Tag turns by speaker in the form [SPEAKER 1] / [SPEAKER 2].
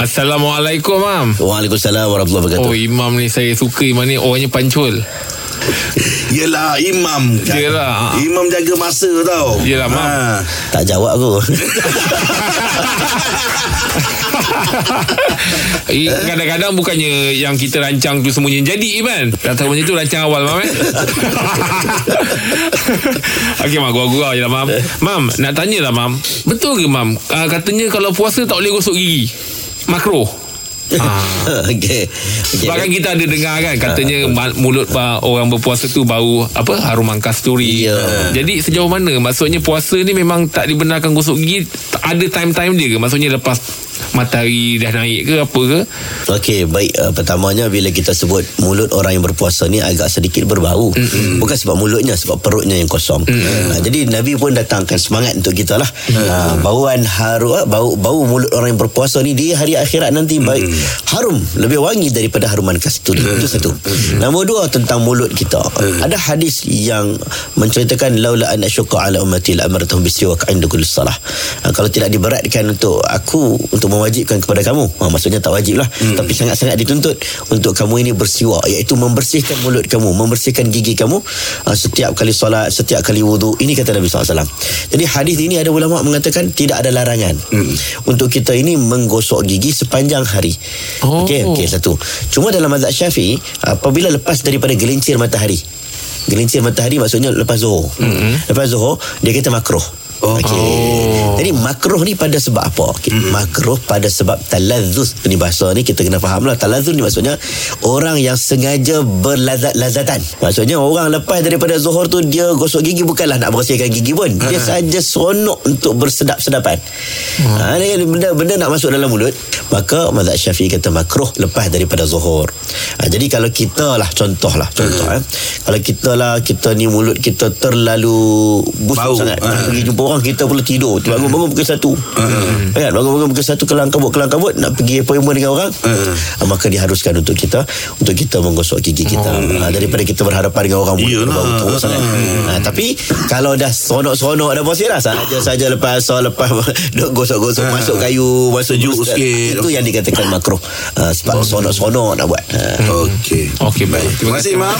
[SPEAKER 1] Assalamualaikum Mam
[SPEAKER 2] Waalaikumsalam warahmatullahi wabarakatuh.
[SPEAKER 1] Oh Imam ni saya suka Imam ni Orangnya pancul
[SPEAKER 3] Yelah imam kan.
[SPEAKER 1] Yelah.
[SPEAKER 3] Imam jaga masa tau
[SPEAKER 1] Yelah, Mam.
[SPEAKER 3] Ha.
[SPEAKER 2] Tak jawab aku.
[SPEAKER 1] Kadang-kadang bukannya Yang kita rancang tu semuanya jadi Iman Kata macam tu rancang awal Mam eh Okey Mam Gua-gua je lah Mam Mam nak tanya lah Mam Betul ke Mam uh, Katanya kalau puasa tak boleh gosok gigi Makro Ah.
[SPEAKER 2] Okey. Okey.
[SPEAKER 1] Sebab kan kita ada dengar kan Katanya ma- mulut orang berpuasa tu Bau apa haruman kasturi
[SPEAKER 2] Ya.
[SPEAKER 1] Jadi sejauh mana Maksudnya puasa ni memang tak dibenarkan gosok gigi Ada time-time dia ke Maksudnya lepas matahari dah naik ke apa ke
[SPEAKER 2] Okey, baik. Uh, pertamanya bila kita sebut mulut orang yang berpuasa ni agak sedikit berbau. Mm-hmm. Bukan sebab mulutnya, sebab perutnya yang kosong. Uh, jadi Nabi pun datangkan semangat untuk kita lah. Uh, bauan haru, uh, bau bau mulut orang yang berpuasa ni di hari akhirat nanti baik harum, lebih wangi daripada haruman kasturi. Itu satu. Nombor dua tentang mulut kita. Ada hadis yang menceritakan laula an asyqa ala ummati la amartuhum bisiwak inda kulli salah. Uh, kalau tidak diberatkan untuk aku untuk mewajibkan kepada kamu. Ha, maksudnya tak wajib lah. Hmm. Tapi sangat-sangat dituntut untuk kamu ini bersiwak. Iaitu membersihkan mulut kamu. Membersihkan gigi kamu. Uh, setiap kali solat, setiap kali wudu. Ini kata Nabi SAW. Jadi hadis ini ada ulama mengatakan tidak ada larangan. Hmm. Untuk kita ini menggosok gigi sepanjang hari.
[SPEAKER 1] Oh.
[SPEAKER 2] Okey, okey satu. Cuma dalam mazhab syafi'i, apabila lepas daripada gelincir matahari. Gelincir matahari maksudnya lepas zuhur. Mm-hmm. Lepas zuhur, dia kata makruh. Oh. Okey.
[SPEAKER 1] Oh.
[SPEAKER 2] Jadi makruh ni pada sebab apa? Okay. Mm. Makruh pada sebab talazzuz. Ini bahasa ni kita kena faham lah. Talazzuz ni maksudnya orang yang sengaja berlazat-lazatan. Maksudnya orang lepas daripada zuhur tu dia gosok gigi bukanlah nak bersihkan gigi pun. Dia saja seronok untuk bersedap-sedapan. Mm. Ha, ni benda, benda nak masuk dalam mulut. Maka mazhab syafi'i kata makruh lepas daripada zuhur. Ha, jadi kalau kita lah contoh lah. Contoh eh. Kalau kita lah kita ni mulut kita terlalu busuk
[SPEAKER 3] Bau.
[SPEAKER 2] sangat.
[SPEAKER 3] Ha.
[SPEAKER 2] Pergi jumpa orang kita pula tidur tu bangun-bangun pukul satu.
[SPEAKER 3] Hmm.
[SPEAKER 2] kan? Bangun-bangun pukul satu kelang kabut kelang kabut nak pergi appointment dengan orang. Ah, maka diharuskan untuk kita untuk kita menggosok gigi kita. Ah, daripada kita berhadapan dengan orang mulut
[SPEAKER 3] Iyalah.
[SPEAKER 2] bau teruk sangat. Ah, tapi kalau dah seronok-seronok dah puas lah saja-saja lepas asal lepas duk gosok-gosok masuk kayu masuk jus,
[SPEAKER 3] sikit.
[SPEAKER 2] itu yang dikatakan makruh. Ah, sebab seronok-seronok nak buat. Ah.
[SPEAKER 3] Okey.
[SPEAKER 1] Okey baik.
[SPEAKER 3] Terima kasih. Imam